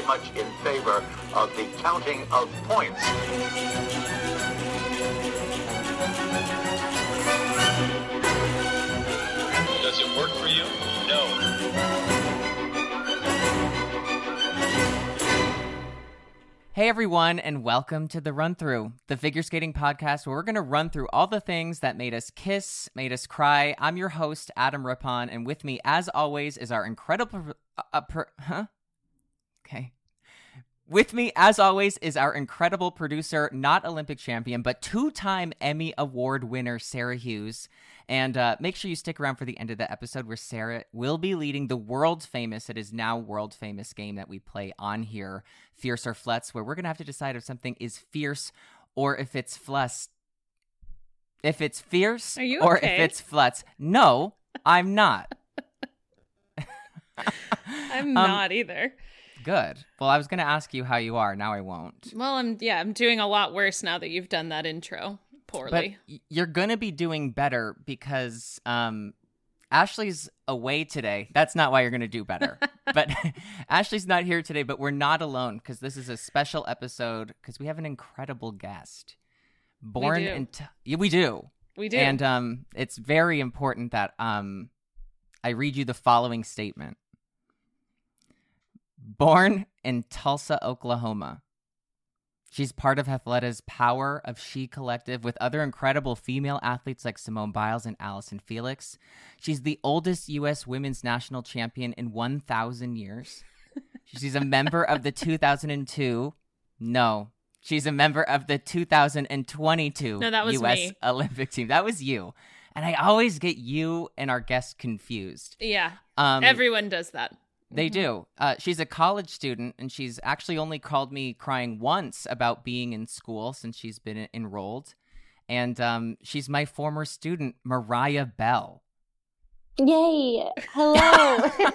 very much in favor of the counting of points. Does it work for you? No. Hey everyone, and welcome to the Run Through, the figure skating podcast where we're going to run through all the things that made us kiss, made us cry. I'm your host, Adam Rippon, and with me, as always, is our incredible. Uh, uh, per, huh? Okay. With me, as always, is our incredible producer, not Olympic champion, but two time Emmy Award winner, Sarah Hughes. And uh, make sure you stick around for the end of the episode where Sarah will be leading the world famous, it is now world famous game that we play on here, Fierce or Flutz, where we're going to have to decide if something is fierce or if it's flutz. If it's fierce Are you or okay? if it's flutz. No, I'm not. I'm Um, not either. Good. Well, I was going to ask you how you are. Now I won't. Well, I'm yeah, I'm doing a lot worse now that you've done that intro poorly. y- you're going to be doing better because um, Ashley's away today. That's not why you're going to do better. but Ashley's not here today, but we're not alone because this is a special episode because we have an incredible guest. Born in t- yeah, we do. we do. And um, it's very important that um, I read you the following statement. Born in Tulsa, Oklahoma. She's part of Athleta's Power of She Collective with other incredible female athletes like Simone Biles and Allyson Felix. She's the oldest U.S. women's national champion in 1,000 years. She's a member of the 2002. No, she's a member of the 2022 No, that was U.S. me. Olympic team. That was you. And I always get you and our guests confused. yeah, Um, everyone does that. They Mm-hmm. do. Uh, she's a college student, and she's actually only called me crying once about being in school since she's been en- enrolled. And um, she's my former student, Mariah Bell. Yay! Hello.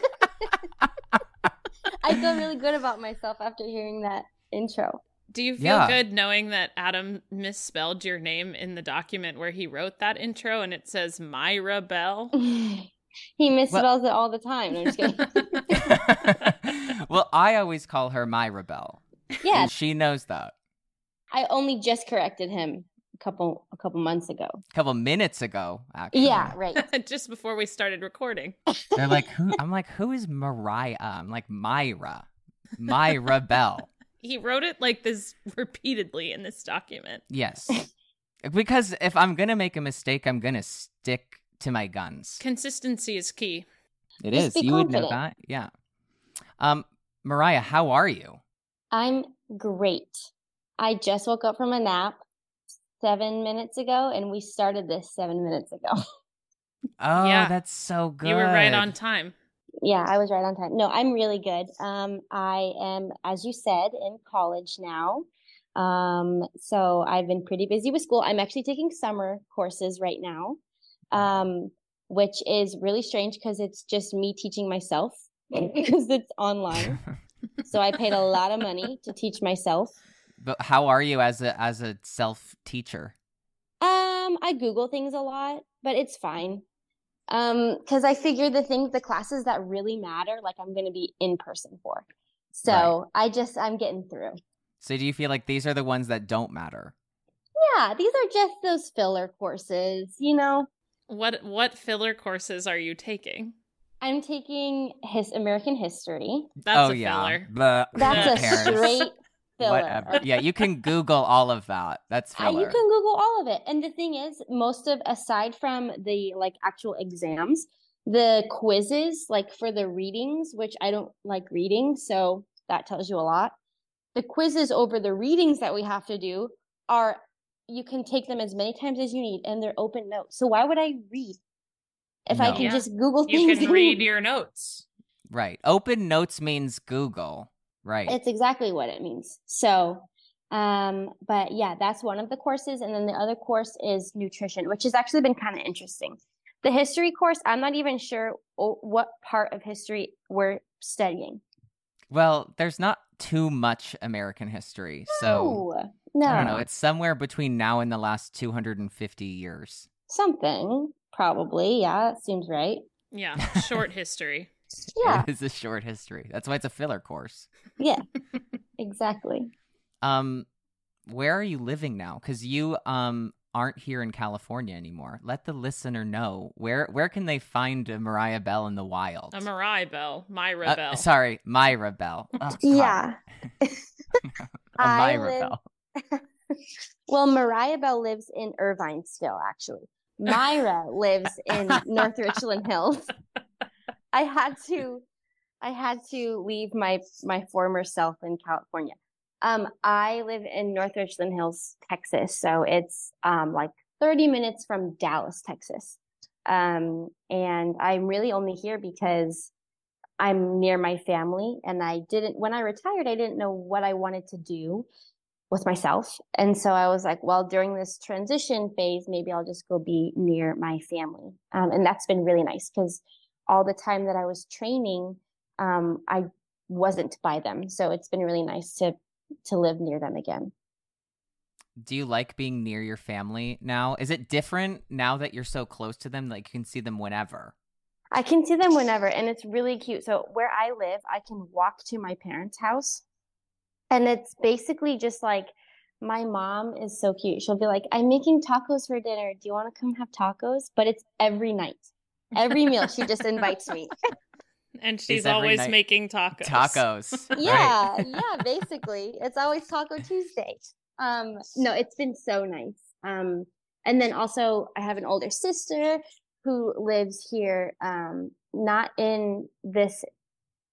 I feel really good about myself after hearing that intro. Do you feel Yeah. good knowing that Adam misspelled your name in the document where he wrote that intro and it says Myra Bell? he misspells it all the time. No, I'm just kidding. well, I always call her Myra Bell. yeah, And she knows that. I only just corrected him a couple a couple months ago. A couple minutes ago, actually. Yeah, right. Just before we started recording. They're like, who? I'm like, who is Mariah? I'm like, Myra. Myra Bell. He wrote it like this repeatedly in this document. Yes. Because if I'm going to make a mistake, I'm going to stick to my guns. Consistency is key. It Just is. be You would know that. Yeah. Um, Mariah, how are you? I'm great. I just woke up from a nap seven minutes ago, and we started this seven minutes ago. Oh, Yeah. that's so good. You were right on time. Yeah, I was right on time. No, I'm really good. Um, I am, as you said, in college now. Um, so I've been pretty busy with school. I'm actually taking summer courses right now, um, which is really strange because it's just me teaching myself because it's online. So I paid a lot of money to teach myself. but how are you as a as a self teacher? Um, I Google things a lot, but it's fine. Um, because I figure the things, the classes that really matter, like I'm going to be in person for. So I just, I'm getting through. So do you feel like these are the ones that don't matter? Yeah, these are just those filler courses, you know. What what filler courses are you taking? I'm taking his American history. That's oh a yeah. filler. Blah. That's Who a cares? straight filler. Whatever. Yeah, you can Google all of that. That's Uh, you can Google all of it. And the thing is, most of aside from the like actual exams, the quizzes, like for the readings, which I don't like reading, so that tells you a lot. The quizzes over the readings that we have to do are you can take them as many times as you need and they're open notes. So why would I read if I can Yeah. just Google You things? can read your notes. Right. Open notes means Google. Right. It's exactly what it means. So, um, but yeah, that's one of the courses. And then the other course is nutrition, which has actually been kind of interesting. The history course, I'm not even sure o- what part of history we're studying. well, there's not too much American history. So no, no, I don't know. It's somewhere between now and the last 250 years. something probably. Yeah, that seems right. Yeah, short history. Yeah. It is a short history. That's why it's a filler course. Yeah, exactly. Um, where are you living now? Because you um aren't here in California anymore. Let the listener know where where can they find a Mariah Bell in the wild? A Mariah Bell, Myra Uh, Bell. sorry, Myra Bell. Oh, Yeah. a I Myra live- Bell. Well, Mariah Bell lives in Irvine still, actually. Myra lives in North Richland Hills. I had to I had to leave my my former self in California. Um, I live in North Richland Hills, Texas, so it's um like 30 minutes from Dallas, Texas. Um, and I'm really only here because I'm near my family and I didn't when I retired, I didn't know what I wanted to do with myself. And so I was like, well, during this transition phase, maybe I'll just go be near my family. Um, and that's been really nice because all the time that I was training, um, I wasn't by them. So it's been really nice to to live near them again. Do you like being near your family now? Is it different now that you're so close to them? Like you can see them whenever. I can see them whenever, and it's really cute. So where I live, I can walk to my parents' house, and it's basically just like my mom is so cute. She'll be like, "I'm making tacos for dinner. Do you want to come have tacos?" But it's every night, every meal. She just invites me. and she's every always night making tacos. Tacos. right? Yeah, yeah. Basically, it's always Taco Tuesday. Um, no, it's been so nice. Um, and then also I have an older sister who lives here, um, not in this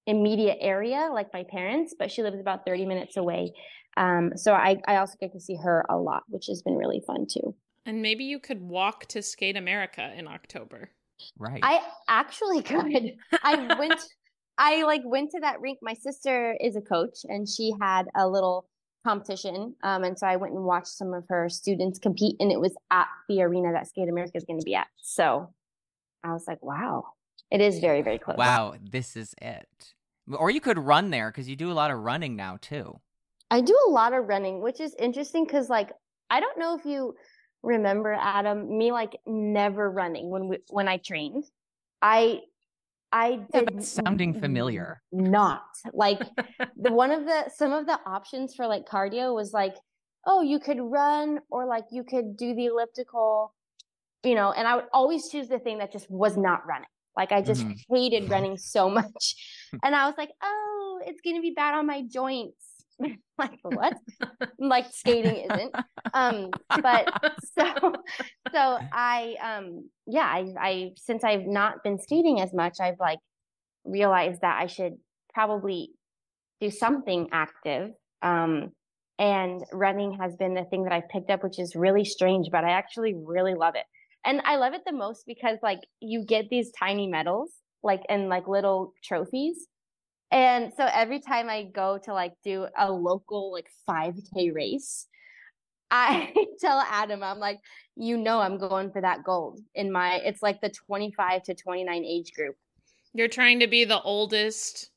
immediate area like my parents, but she lives about 30 minutes away. Um, so I, I also get to see her a lot, which has been really fun too. And maybe you could walk to Skate America in October. Right. I actually could. I went I like went to that rink. My sister is a coach and she had a little competition. Um and so I went and watched some of her students compete and it was at the arena that Skate America is going to be at. So I was like, wow. It is very, very close. wow, this is it. Or you could run there because you do a lot of running now too. I do a lot of running, which is interesting because like I don't know if you remember Adam, me like never running when we when I trained. I I did it's sounding familiar. Not like the one of the some of the options for like cardio was like, oh, you could run or like you could do the elliptical, you know, and I would always choose the thing that just was not running. Like I just Mhm. hated running so much. And I was like, oh, it's gonna be bad on my joints. like what? like skating isn't. Um, but so so I um yeah, I I since I've not been skating as much, I've like realized that I should probably do something active. Um and running has been the thing that I've picked up, which is really strange, but I actually really love it. And I love it the most because like you get these tiny medals, like and like little trophies. And so every time I go to like do a local like 5K race, I tell Adam, I'm like, you know, I'm going for that gold in my, it's like the 25 to 29 age group. You're trying to be the oldest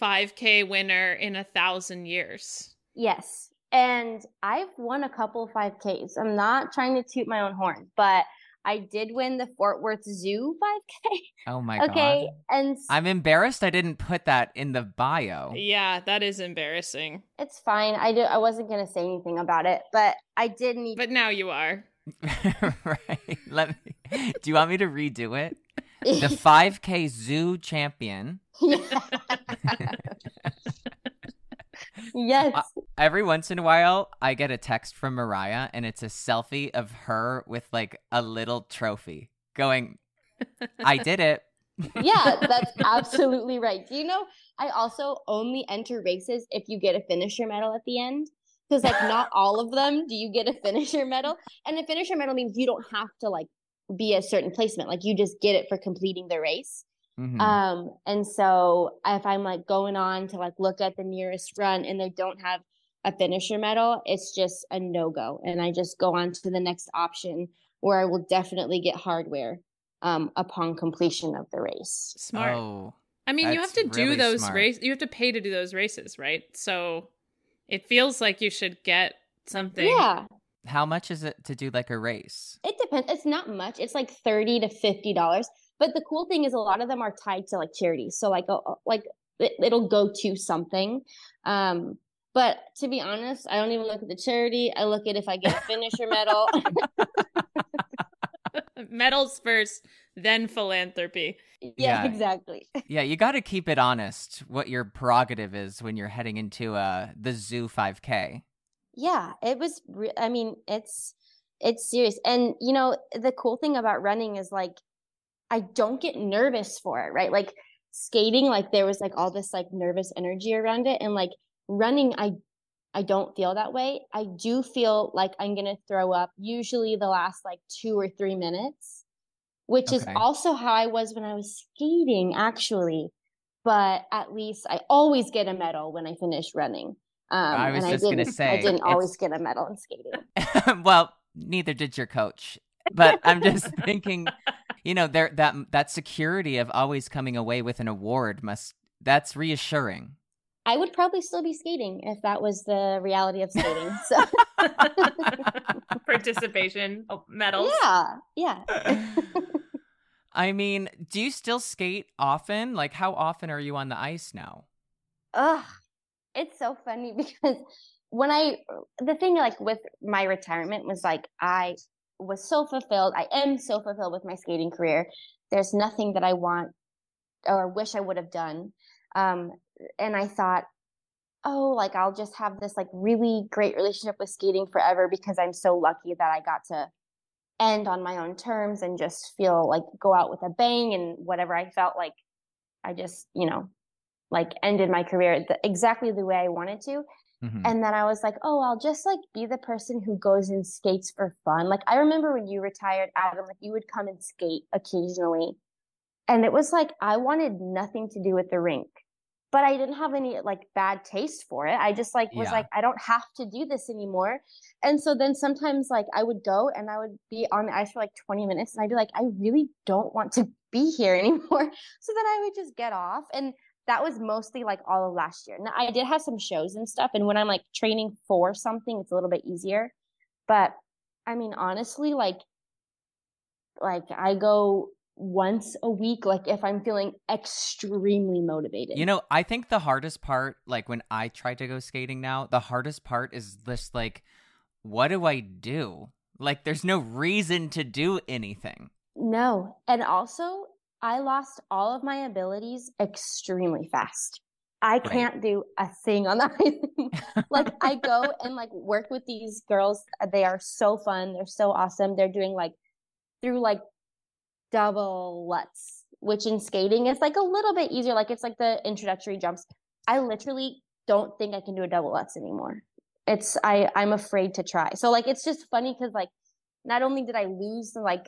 5K winner in a thousand years. Yes. And I've won a couple 5Ks. I'm not trying to toot my own horn, but I did win the Fort Worth Zoo 5K. Oh my okay. god. Okay. And I'm embarrassed I didn't put that in the bio. Yeah, that is embarrassing. it's fine. I, did, I wasn't going to say anything about it, but I did need But now you are. right. Let me Do you want me to redo it? The 5K zoo champion. Yes. Uh, Every once in a while, I get a text from Mariah and it's a selfie of her with like a little trophy going, I did it. yeah, that's absolutely right. Do you know I also only enter races if you get a finisher medal at the end? Because like not all of them do you get a finisher medal. And a finisher medal means you don't have to like be a certain placement. Like you just get it for completing the race. Mhm. Um, and so if I'm like going on to like look at the nearest run and they don't have a finisher medal, it's just a no go. And I just go on to the next option where I will definitely get hardware um, upon completion of the race. Smart. Oh, I mean, you have that's to do really those smart. race. You have to pay to do those races, right? So it feels like you should get something. Yeah, how much is it to do like a race? it depends. It's not much. It's like thirty to fifty dollars. But the cool thing is a lot of them are tied to like charities. So like, uh, like it, it'll go to something. Um, but to be honest, I don't even look at the charity. I look at if I get a finisher medal. Medals first, then philanthropy. yeah, Yeah. exactly. Yeah, you got to keep it honest what your prerogative is when you're heading into uh, the Zoo 5K. Yeah, it was. Re- I mean, it's it's serious, and you know the cool thing about running is like I don't get nervous for it, right? Like skating, like there was like all this like nervous energy around it, and like running, I I don't feel that way. I do feel like I'm gonna throw up usually the last like two or three minutes, which is also how I was when I was skating, actually. But at least I always get a medal when I finish running. Um, I was and just gonna didn't, say, I didn't always get a medal in skating. well, neither did your coach. But I'm just thinking, you know, there that that security of always coming away with an award must that's reassuring. I would probably still be skating if that was the reality of skating. So Participation oh, medals. yeah, yeah. I mean, do you still skate often? Like how often are you on the ice now? Ugh, it's so funny because when I the thing like with my retirement was like I was so fulfilled. I am so fulfilled with my skating career. There's nothing that I want or wish I would have done. Um, and I thought, oh, like I'll just have this like really great relationship with skating forever because I'm so lucky that I got to end on my own terms and just feel like go out with a bang and whatever I felt like I just, you know, like ended my career the, exactly the way I wanted to. Mhm. And then I was like, oh, I'll just like be the person who goes and skates for fun. Like I remember when you retired, Adam, like you would come and skate occasionally. And it was like I wanted nothing to do with the rink. But I didn't have any like bad taste for it. I just like was Yeah. like, I don't have to do this anymore. And so then sometimes like I would go and I would be on the ice for like 20 minutes and I'd be like, I really don't want to be here anymore. So then I would just get off. And that was mostly like all of last year. Now I did have some shows and stuff, and when I'm like training for something, it's a little bit easier. But I mean, honestly, like, like I go once a week, like if I'm feeling extremely motivated. You know, I think the hardest part, like when I try to go skating now, the hardest part is just like, what do I do? Like, there's no reason to do anything. No. And also, I lost all of my abilities extremely fast. I can't do a thing on the ice. like I go and like work with these girls. They are so fun. They're so awesome. They're doing like through like double lutz, which in skating is like a little bit easier. Like it's like the introductory jumps. I literally don't think I can do a double lutz anymore. It's I I'm afraid to try. So like it's just funny because like not only did I lose like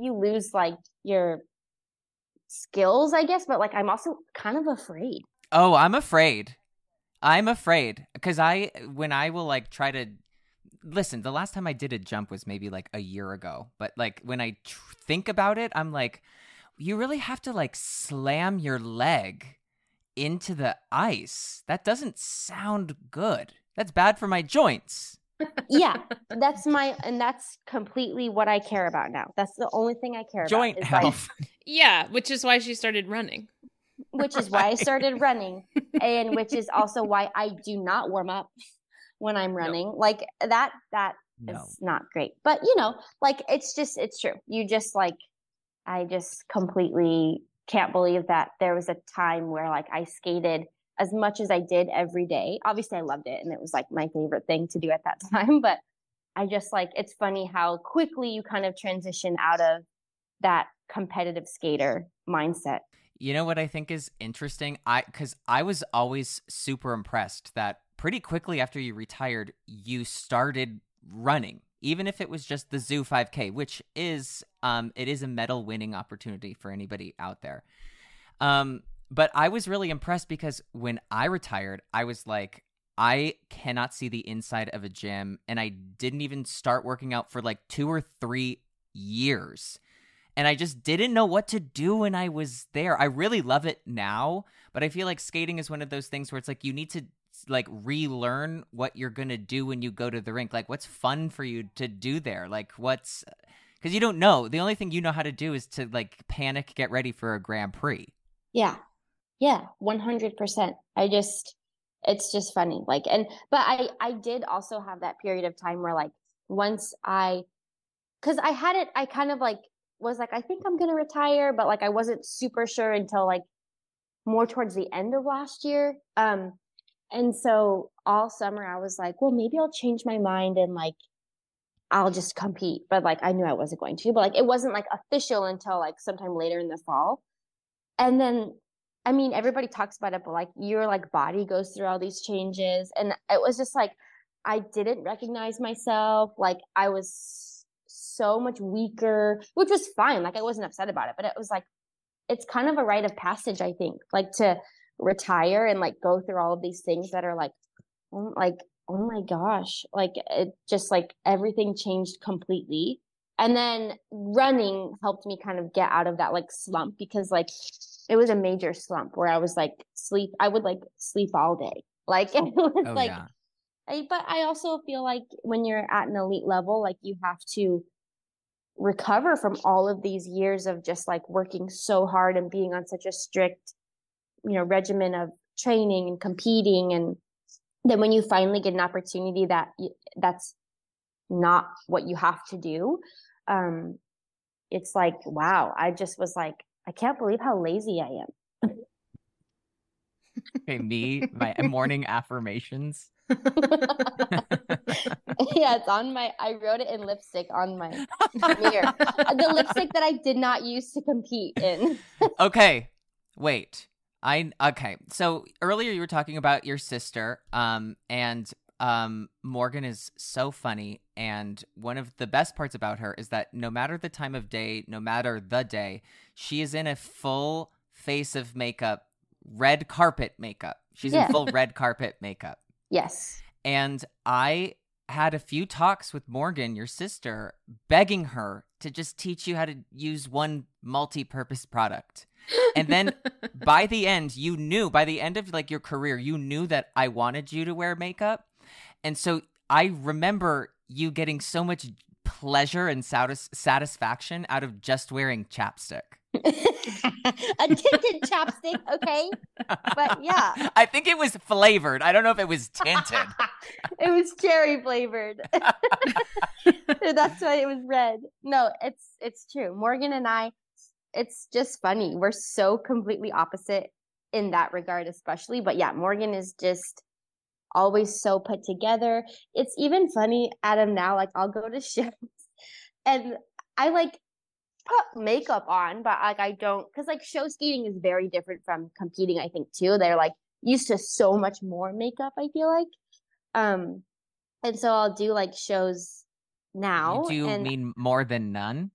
you lose like your skills, I guess, but like I'm also kind of afraid. Oh, I'm afraid. I'm afraid because I when I will like try to listen. The last time I did a jump was maybe like a year ago, but like when I tr- think about it, I'm like, you really have to like slam your leg into the ice. That doesn't sound good. That's bad for my joints. Yeah that's my and that's completely what i care about now that's the only thing i care Joint about is, like, health. Yeah, which is why she started running. which is why i started running and which is also why i do not warm up when i'm running like that that is no. not great but you know like it's just it's true you just like i just completely can't believe that there was a time where like i skated as much as i did every day obviously i loved it and it was like my favorite thing to do at that time but i just like it's funny how quickly you kind of transition out of that competitive skater mindset You know what I think is interesting? I cuz I was always super impressed that pretty quickly after you retired, you started running. Even if it was just the Zoo 5K, which is um it is a medal winning opportunity for anybody out there. Um but I was really impressed because when I retired, I was like I cannot see the inside of a gym and I didn't even start working out for like 2 or 3 years and I just didn't know what to do when I was there. I really love it now, but I feel like skating is one of those things where it's like you need to like relearn what you're going to do when you go to the rink. Like what's fun for you to do there? Like what's because you don't know. The only thing you know how to do is to like panic, get ready for a Grand Prix. Yeah. Yeah, 100%. I just it's just funny. Like and but I I did also have that period of time where like once I cuz I had it I kind of like was like I think I'm going to retire, but like I wasn't super sure until like more towards the end of last year. Um and so all summer I was like, well, maybe I'll change my mind and like I'll just compete. But like I knew I wasn't going to, but like it wasn't like official until like sometime later in the fall. And then I mean, everybody talks about it, but like your like body goes through all these changes. And it was just like I didn't recognize myself. Like I was so much weaker, which was fine. Like I wasn't upset about it, but it was like it's kind of a rite of passage, I think, like to retire and like go through all of these things that are like oh, like oh my gosh like it just like everything changed completely and then running helped me kind of get out of that like slump because like it was a major slump where i was like sleep i would like sleep all day like it was Oh like yeah. I, but i also feel like when you're at an elite level like you have to recover from all of these years of just like working so hard and being on such a strict you know regimen of training and competing and then when you finally get an opportunity that that's not what you have to do um it's like wow i just was like i can't believe how lazy i am Okay, me, my morning affirmations. yeah it's on my i wrote it in lipstick on my mirror the lipstick that i did not use to compete in okay, wait. I okay. So earlier you were talking about your sister, um, and um, Morgan is so funny, and one of the best parts about her is that no matter the time of day, no matter the day, she is in a full face of makeup, red carpet makeup. She's Yeah. in full red carpet makeup. yes And I had a few talks with Morgan, your sister, begging her to just teach you how to use one multi purpose product. And then by the end, you knew, by the end of like your career, you knew that I wanted you to wear makeup. And so I remember you getting so much pleasure and satis- satisfaction out of just wearing chapstick. a tinted chapstick okay but yeah I think it was flavored. I don't know if it was tinted. it was cherry flavored. That's why it was red. No, it's it's true. Morgan and I, it's just funny. We're so completely opposite in that regard, especially. But yeah, Morgan is just always so put together. It's even funny, Adam. Now, like I'll go to shows and I like put makeup on, but like I don't because like show skating is very different from competing. I think too. They're like used to so much more makeup. I feel like, um, and so I'll do like shows now. Do you and mean more than none?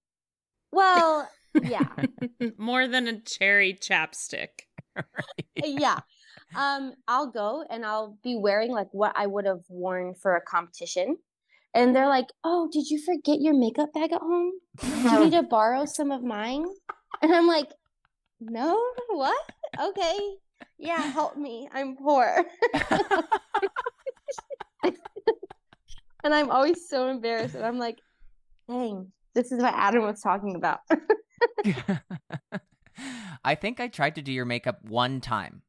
well, yeah, More than a cherry chapstick. yeah. Um, I'll go and I'll be wearing like what I would have worn for a competition. And they're like, Oh, did you forget your makeup bag at home? Do you need to borrow some of mine? And I'm like, No, what? Okay. Yeah, help me. I'm poor. and I'm always so embarrassed. And I'm like, dang, this is what Adam was talking about. I think I tried to do your makeup one time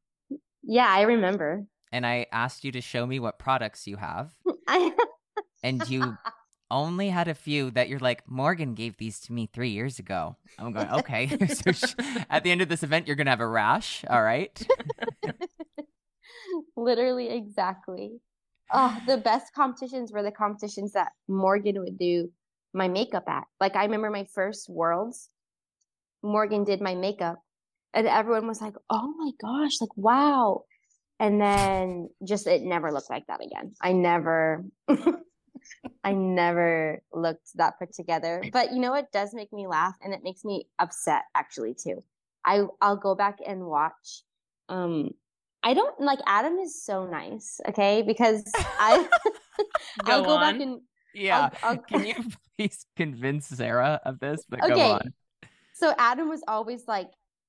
yeah, I remember. and I asked you to show me what products you have, and you only had a few that you're like, Morgan gave these to me three years ago. I'm going, okay. so sh- at the end of this event, you're going to have a rash. All right. Literally, exactly. Oh, the best competitions were the competitions that Morgan would do my makeup at. Like, I remember my first Worlds, Morgan did my makeup, and everyone was like, oh my gosh, like, wow. And then just it never looked like that again. I never, I never looked that put together. But you know what does make me laugh, and it makes me upset actually too. I I'll go back and watch. Um, I don't like Adam is so nice, okay? Because I I'll Go go back and Yeah. I'll, I'll, Can you please convince Sarah of this? But go Okay. on. so Adam was always like,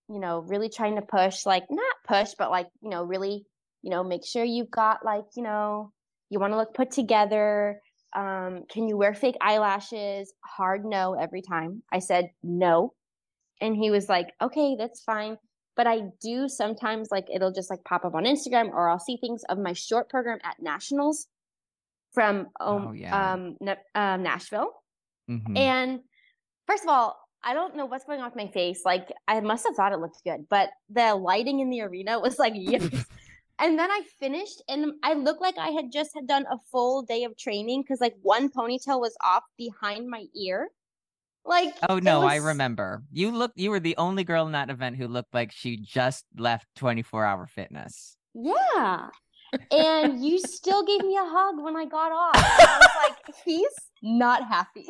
you know, really trying to push, like not push, but like, you know, really, you know, make sure you've got like, you know, you want to look put together. um, can you wear fake eyelashes? Hard no every time. I said no. And he was like, okay, that's fine. But I do sometimes like it'll just like pop up on Instagram or I'll see things of my short program at nationals from um, Oh, yeah. um, um Nashville. Mhm. And first of all, I don't know what's going on with my face. Like I must have thought it looked good, but the lighting in the arena was like yes. and then I finished and I looked like I had just had done a full day of training because like one ponytail was off behind my ear. Like Oh no, I remember. You look you were the only girl in that event who looked like she just left 24-hour fitness. Yeah. And you still gave me a hug when I got off. I was like, he's not happy.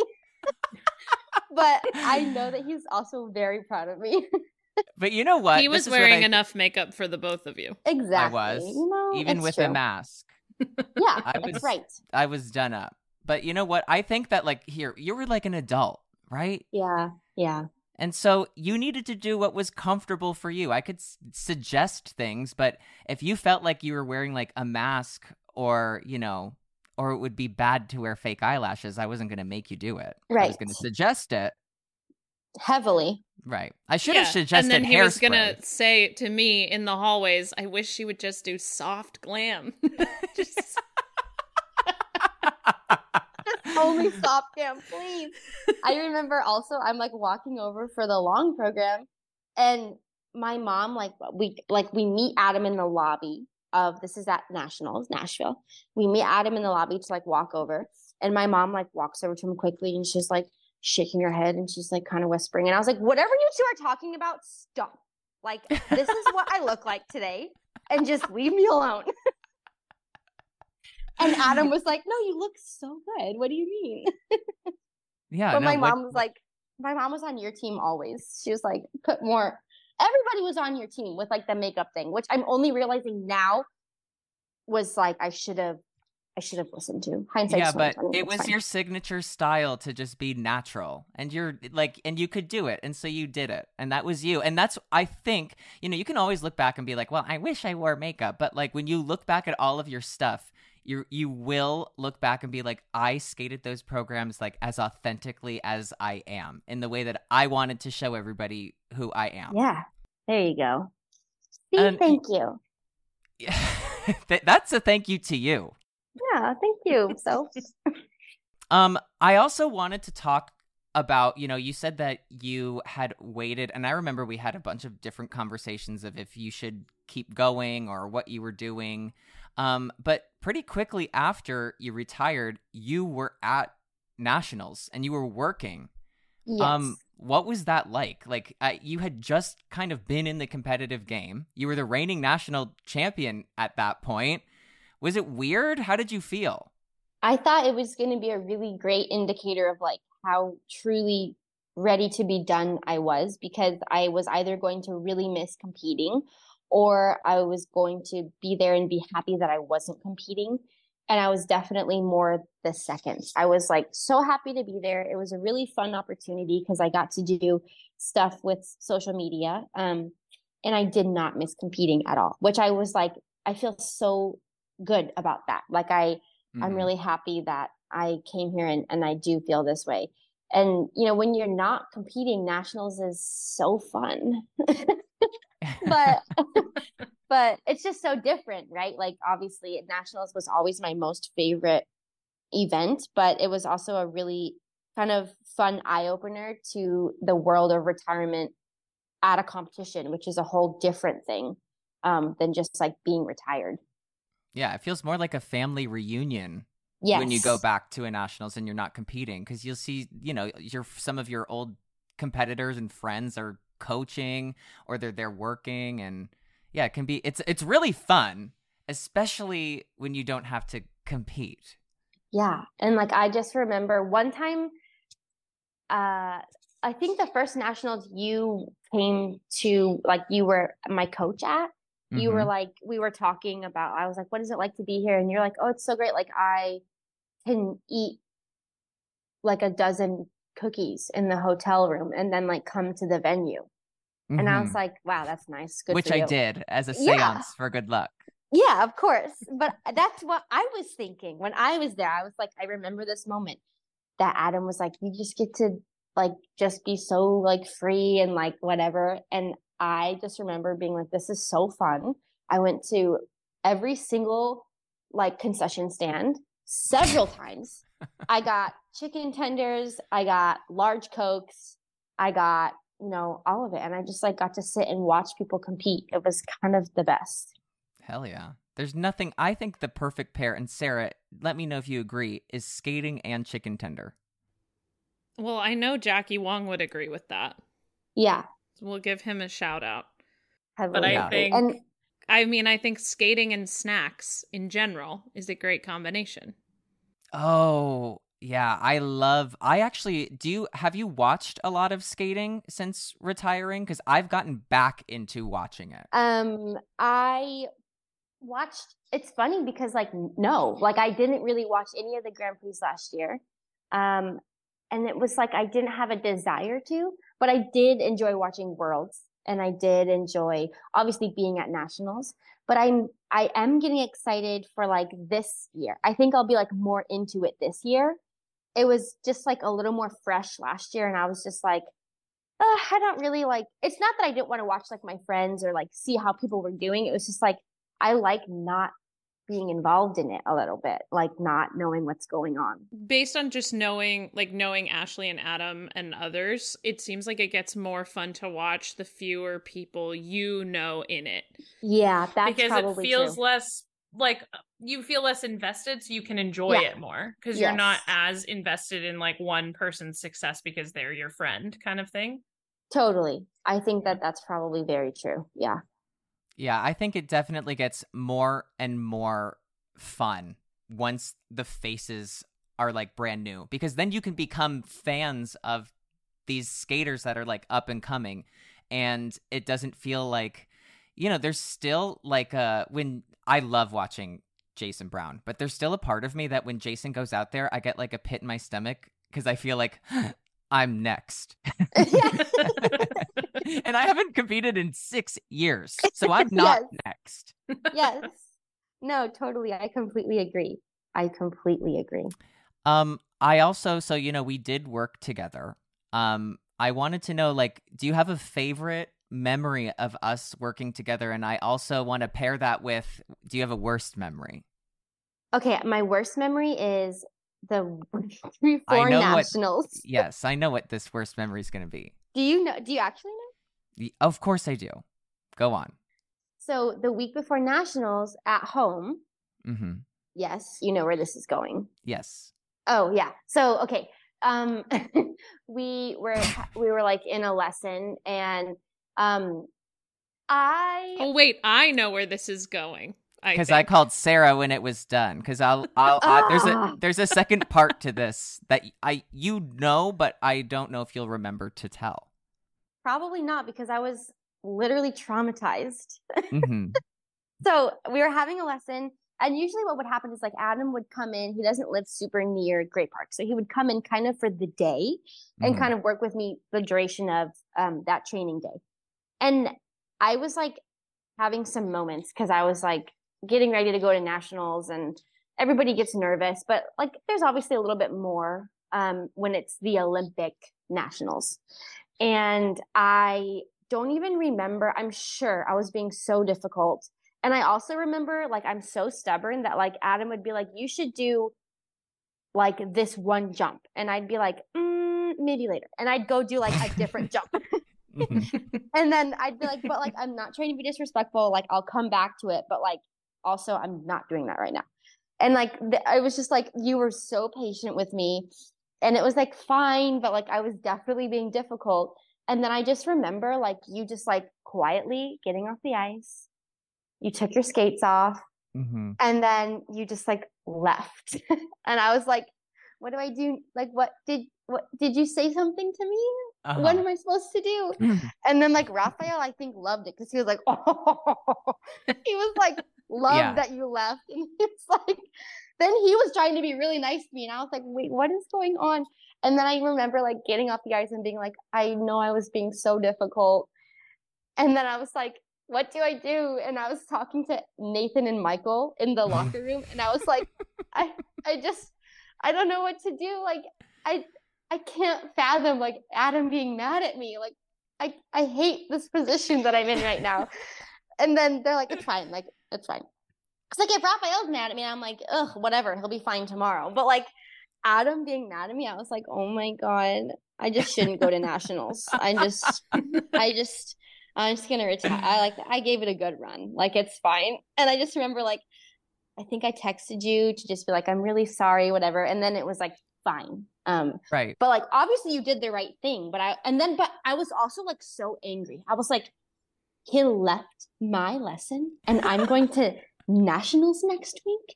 But I know that he's also very proud of me. But you know what? he was wearing I- enough makeup for the both of you. exactly. I was You know, even with true. a mask. Yeah, I that's was- right. I was done up. But you know what? I think that like here, you were like an adult, right? Yeah, yeah. And so you needed to do what was comfortable for you. I could s- suggest things, but if you felt like you were wearing like a mask or, you know, or it would be bad to wear fake eyelashes, I wasn't going to make you do it. Right. I was going to suggest it. Heavily. Right. I should have Yeah, suggested and then he was gonna say to me in the hallways, "I wish she would just do soft glam." Just- Only soft cam, please. I remember also I'm like walking over for the long program and my mom like we like we meet Adam in the lobby of this is at Nationals, Nashville. We meet Adam in the lobby to like walk over and my mom like walks over to him quickly and she's like shaking her head and she's like kind of whispering and I was like whatever you two are talking about stop. Like this is what I look like today and just leave me alone. and Adam was like, "No, you look so good. What do you mean?" yeah. but no, my mom was like, my mom was on your team always. She was like, put more. Everybody was on your team with like the makeup thing, which I'm only realizing now was like I should have, I should have listened to. Hindsight. yeah, but it was fine. your signature style to just be natural, and you're like, and you could do it, and so you did it, and that was you, and that's I think you know you can always look back and be like, well, I wish I wore makeup, but like when you look back at all of your stuff, you you will look back and be like, I skated those programs like as authentically as I am, in the way that I wanted to show everybody who I am. Yeah, there you go. See, And- thank you. Th- that's a thank you to you. Yeah, thank you. So Um, I also wanted to talk about, you know, you said that you had waited, and I remember we had a bunch of different conversations of if you should keep going or what you were doing. Um, but pretty quickly after you retired, you were at nationals and you were working. yes, Um, what was that like? Like, uh, you had just kind of been in the competitive game. You were the reigning national champion at that point. Was it weird? How did you feel? I thought it was going to be a really great indicator of like how truly ready to be done I was because I was either going to really miss competing or I was going to be there and be happy that I wasn't competing. And I was definitely more the second. I was like so happy to be there. It was a really fun opportunity because I got to do stuff with social media. Um, and I did not miss competing at all, which I was like, I feel so good about that. Like I, I'm Mhm. really happy that I came here and, and I do feel this way. And you know, when you're not competing, nationals is so fun. but but it's just so different, right? Like obviously nationals was always my most favorite event, but it was also a really kind of fun eye opener to the world of retirement at a competition, which is a whole different thing um, than just like being retired. Yeah, it feels more like a family reunion Yes. when you go back to a nationals and you're not competing because you'll see, you know, your some of your old competitors and friends are coaching or they're there working and yeah, it can be it's it's really fun, especially when you don't have to compete. Yeah. And like I just remember one time uh I think the first nationals you came to like you were my coach at you were Mhm. like we were talking about I was like what is it like to be here and you're like oh it's so great like I can eat like a dozen cookies in the hotel room and then like come to the venue and I was Mhm. like wow that's nice good which I you. did as a Yeah. séance for good luck. Yeah, of course. But that's what I was thinking when I was there. I was like, I remember this moment that Adam was like, you just get to like just be so like free and like whatever. And I just remember being like, this is so fun. I went to every single like concession stand several times. I got chicken tenders, I got large cokes, I got, you know, all of it. And I just like got to sit and watch people compete. It was kind of the best. Hell yeah. There's nothing I think the perfect pair and Sarah, let me know if you agree, is skating and chicken tender. Well, I know Jackie Wong would agree with that. Yeah. We'll give him a shout out. heavily But I Yeah. think and I mean I think skating and snacks in general is a great combination. Oh, yeah. I love I actually do you have you watched a lot of skating since retiring? Because I've gotten back into watching it. Um, I watched. It's funny because, like, no, like I didn't really watch any of the Grand Prix last year, um, and it was like I didn't have a desire to, but I did enjoy watching Worlds, and I did enjoy obviously being at Nationals. But I'm I am getting excited for like this year. I think I'll be like more into it this year. It was just like a little more fresh last year, and I was just like I don't really like. It's not that I didn't want to watch like my friends or like see how people were doing. It was just like I like not being involved in it a little bit, like not knowing what's going on. Based on just knowing like knowing Ashley and Adam and others, it seems like it gets more fun to watch the fewer people you know in it. Yeah, that's because it feels true. less like you feel less invested so you can enjoy Yeah. it more because you're not as invested in like one person's success because they're your friend kind of thing Totally, I think that that's probably very true. Yeah, Yeah, I think it definitely gets more and more fun once the faces are like brand new because then you can become fans of these skaters that are like up and coming and it doesn't feel like you know there's still like uh when I love watching Jason Brown but there's still a part of me that when Jason goes out there I get like a pit in my stomach cuz I feel like I'm next. and I haven't competed in 6 years. So I'm not Yes. next. yes, no, totally. I completely agree. I completely agree. Um, I also, so you know, we did work together. Um, I wanted to know, like, do you have a favorite memory of us working together? And I also want to pair that with, do you have a worst memory? Okay, my worst memory is the three four know what- nationals. Yes, I know what this worst memory is going to be. Do you know? Do you actually know? Y- Of course I do. Go on. So the week before nationals at home. Mm-hmm. Yes, you know where this is going. Yes. Oh yeah. So okay. Um we were we were like in a lesson and um I Oh wait, I know where this is going. I Because I think. called Sarah when it was done. Because I'll, I'll, I, there's Ah. a, there's a second part to this that I, you know, but I don't know if you'll remember to tell. probably not because I was literally traumatized. hmm So we were having a lesson and usually what would happen is like Adam would come in, he doesn't live super near Great Park. So he would come in kind of for the day and Mhm. kind of work with me the duration of um, that training day. And I was like having some moments because I was like getting ready to go to nationals and everybody gets nervous, but like there's obviously a little bit more um, when it's the Olympic nationals. And I don't even remember, I'm sure I was being so difficult. And I also remember like I'm so stubborn that like Adam would be like, you should do like this one jump. And I'd be like, mm, maybe later. And I'd go do like a different jump. Mhm. And then I'd be like, but like, I'm not trying to be disrespectful. Like, I'll come back to it. But like, also, I'm not doing that right now. And like, th- I was just like, you were so patient with me. And it was like fine, but like, I was definitely being difficult. And then I just remember like, you just like quietly getting off the ice. You took your skates off Mhm. and then you just like left. and I was like, what do I do? Like, what did, what did you say something to me? Uh-huh. What am I supposed to do? And then like Raphael, I think loved it because he was like, oh, he was like, loved Yeah. that you left. And it's like, then he was trying to be really nice to me. And I was like, wait, what is going on? And then I remember like getting off the ice and being like, I know I was being so difficult. And then I was like, what do I do? And I was talking to Nathan and Michael in the locker room, and I was like, I, I just, I don't know what to do. Like, I, I can't fathom like Adam being mad at me. Like, I, I hate this position that I'm in right now. and then they're like, it's fine. Like, it's fine. Cause like if Rafael's mad at me, I'm like, ugh, whatever. He'll be fine tomorrow. But like Adam being mad at me, I was like, oh my god, I just shouldn't go to nationals. I just, I just, I'm just gonna retire. I like, I gave it a good run. Like it's fine. And I just remember like, I think I texted you to just be like, I'm really sorry, whatever. And then it was like, fine. Um, Right. but like obviously you did the right thing. But I and then but I was also like so angry. I was like, he left my lesson and I'm going to nationals next week.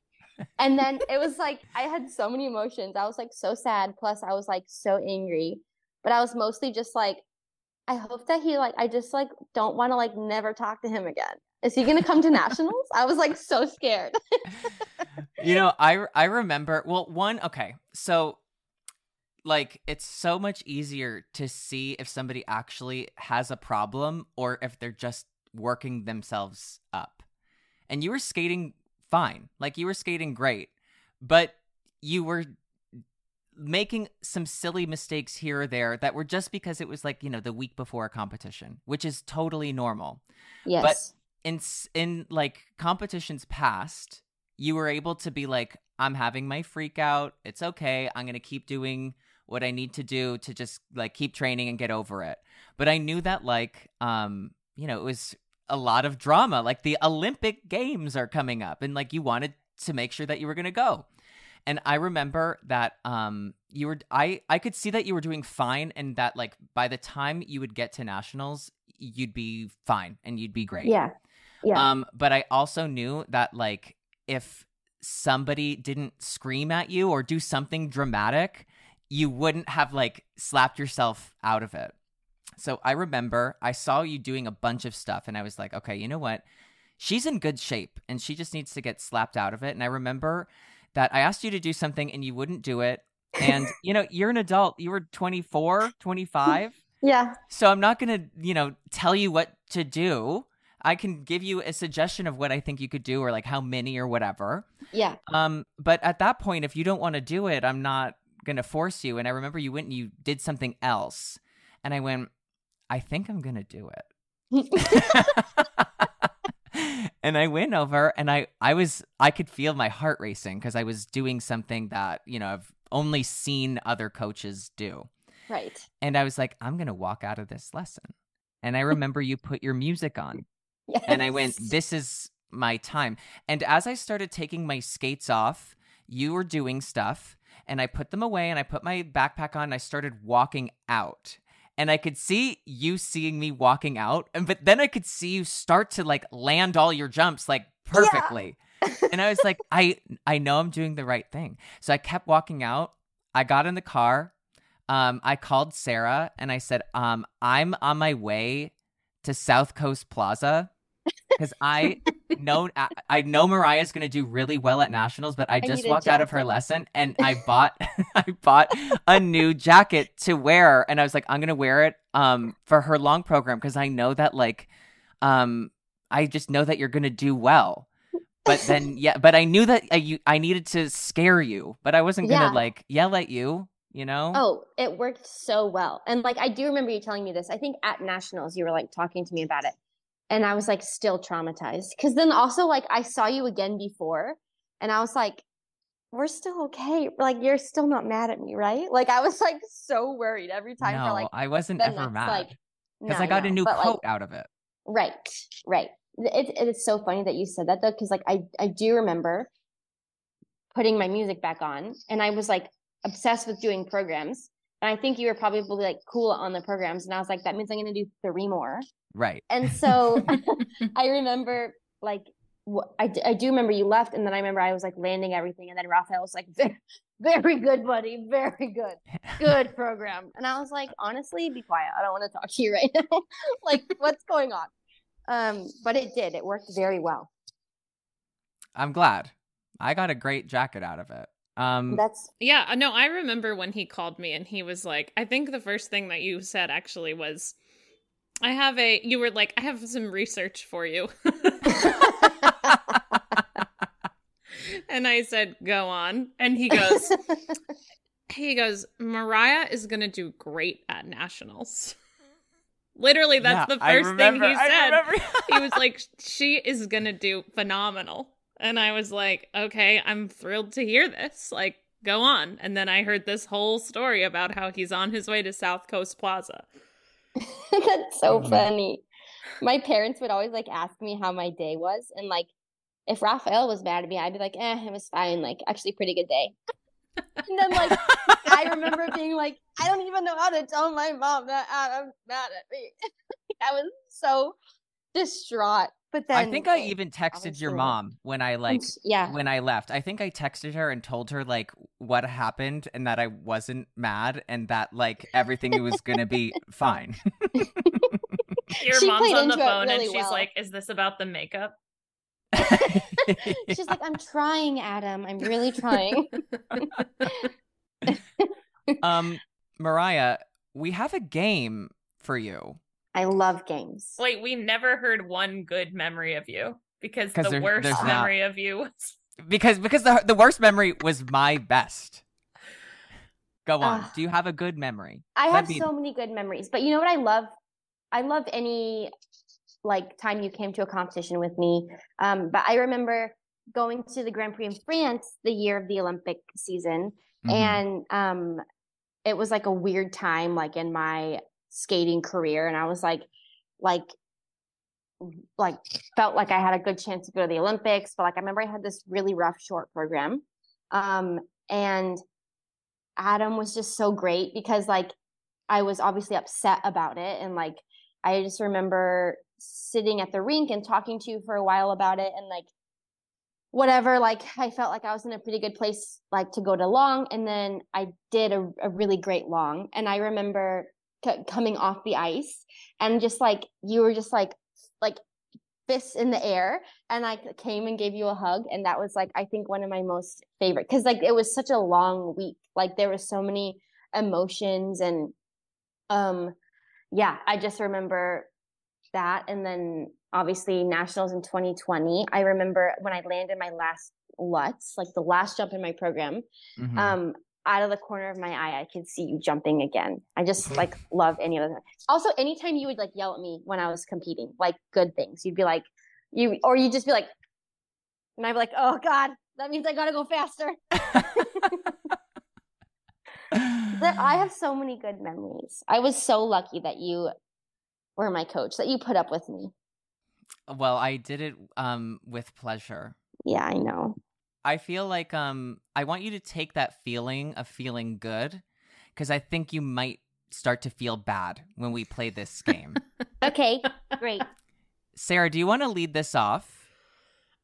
And then it was like I had so many emotions. I was like so sad. Plus I was like so angry. But I was mostly just like, I hope that he like I just like don't want to like never talk to him again. Is he gonna come to nationals? I was like so scared. you know, I I remember. Well, one okay, so like it's so much easier to see if somebody actually has a problem or if they're just working themselves up. And you were skating fine, like you were skating great, but you were making some silly mistakes here or there that were just because it was like you know the week before a competition, which is totally normal yes. But in in like competitions past, you were able to be like, I'm having my freak out. It's okay. I'm gonna keep doing what I need to do to just like keep training and get over it. But I knew that like um, you know, it was a lot of drama. Like the Olympic Games are coming up and like you wanted to make sure that you were gonna go. And I remember that um you were I I could see that you were doing fine and that like by the time you would get to nationals, you'd be fine and you'd be great. yeah. Yeah. Um, but I also knew that like if somebody didn't scream at you or do something dramatic, you wouldn't have like slapped yourself out of it. So I remember I saw you doing a bunch of stuff and I was like, okay, you know what? She's in good shape and she just needs to get slapped out of it. And I remember that I asked you to do something and you wouldn't do it. And you know, you're an adult. You were 24, 25. yeah. So I'm not going to, you know, tell you what to do. I can give you a suggestion of what I think you could do or like how many or whatever. Yeah. Um but at that point if you don't want to do it, I'm not going to force you. And I remember you went and you did something else. And I went, I think I'm going to do it. and I went over and I I was I could feel my heart racing because I was doing something that, you know, I've only seen other coaches do. right. And I was like, I'm going to walk out of this lesson. And I remember you put your music on. Yes. And I went, this is my time. And as I started taking my skates off, you were doing stuff. And I put them away and I put my backpack on and I started walking out. And I could see you seeing me walking out. And but then I could see you start to like land all your jumps like perfectly. and I was like, I I know I'm doing the right thing. So I kept walking out. I got in the car. Um, I called Sarah and I said, um, I'm on my way to South Coast Plaza because I know I, I know Mariah's gonna do really well at nationals, but I just a walked out of her lesson and I bought I bought a new jacket to wear, and I was like, I'm gonna wear it um for her long program because I know that like um I just know that you're gonna do well. But then yeah, but I knew that I, you, I needed to scare you, but I wasn't gonna Yeah. like yell at you, you know? Oh, it worked so well. And like I do remember you telling me this. I think at nationals you were like talking to me about it. And I was like still traumatized. Cause then also like I saw you again before and I was like, we're still okay. Like you're still not mad at me, right? Like I was like so worried every time no, for like I wasn't ever mad like because no, I got no, a new but, like, coat out of it. Right, right. It, it is so funny that you said that though, because like I I do remember putting my music back on, and I was like obsessed with doing programs. And I think you were probably like cool on the programs, and I was like, that means I'm gonna do three more. Right. And so I remember like wh- I, d- I do remember you left, and then I remember I was like landing everything, and then Rafael was like, very, very good, buddy, very good, good program. And I was like, honestly, be quiet. I don't want to talk to you right now. like, what's going on? Um, but it did. It worked very well. I'm glad. I got a great jacket out of it. Um, That's Yeah, uh, no, I remember when he called me and he was like, I think the first thing that you said actually was, I have a. You were like, I have some research for you. and I said, go on. And he goes, he goes, Mariah is going to do great at nationals. Literally, that's Yeah, the first thing he said. he was like, she is going to do phenomenal. And I was like, okay, I'm thrilled to hear this. Like, go on. And then I heard this whole story about how he's on his way to South Coast Plaza. That's so Mhm. funny. My parents would always like ask me how my day was, and like if Rafael was mad at me, I'd be like, "Eh, it was fine. Like, actually, pretty good day." and then like I remember being like, I don't even know how to tell my mom that Adam's mad at me. I was so distraught. But then I think I even texted your mom when I like yeah. when I left. I think I texted her and told her like what happened and that I wasn't mad and that like everything was gonna be fine. Your She mom's on the into it phone and she's well. like, "Is this about the makeup?" She's like, I'm trying, Adam. I'm really trying. um, Mariah, we have a game for you. I love games. Wait, we never heard one good memory of you because the there- worst there's not. memory of you was Because because the the worst memory was my best. Go on. Ugh. Do you have a good memory? I That'd have be- so many good memories. But you know what I love? I love any like time you came to a competition with me. Um, but I remember going to the Grand Prix in France the year of the Olympic season, Mhm. and um, it was like a weird time, like in my skating career, and I was like, like, like felt like I had a good chance to go to the Olympics, but like I remember I had this really rough short program, um, and Adam was just so great because like I was obviously upset about it and like I just remember sitting at the rink and talking to you for a while about it and like whatever like I felt like I was in a pretty good place like to go to long and then I did a, a really great long and I remember c- coming off the ice and just like you were just like like fists in the air. And I came and gave you a hug. And that was like I think one of my most favorite cuz like it was such a long week. Like there was so many emotions and um yeah I just remember that. And then obviously nationals in 2020 I remember when I landed my last Lutz like the last jump in my program Mhm. um out of the corner of my eye i could see you jumping again. I just like love any of them also anytime you would like yell at me when i was competing like good things you'd be like you or you'd just be like and i'd be like oh god that means i gotta go faster. I have so many good memories. I was so lucky that you were my coach that you put up with me. Well, I did it um with pleasure. yeah i know I feel like um I want you to take that feeling of feeling good because I think you might start to feel bad when we play this game. okay great Sarah, do you want to lead this off?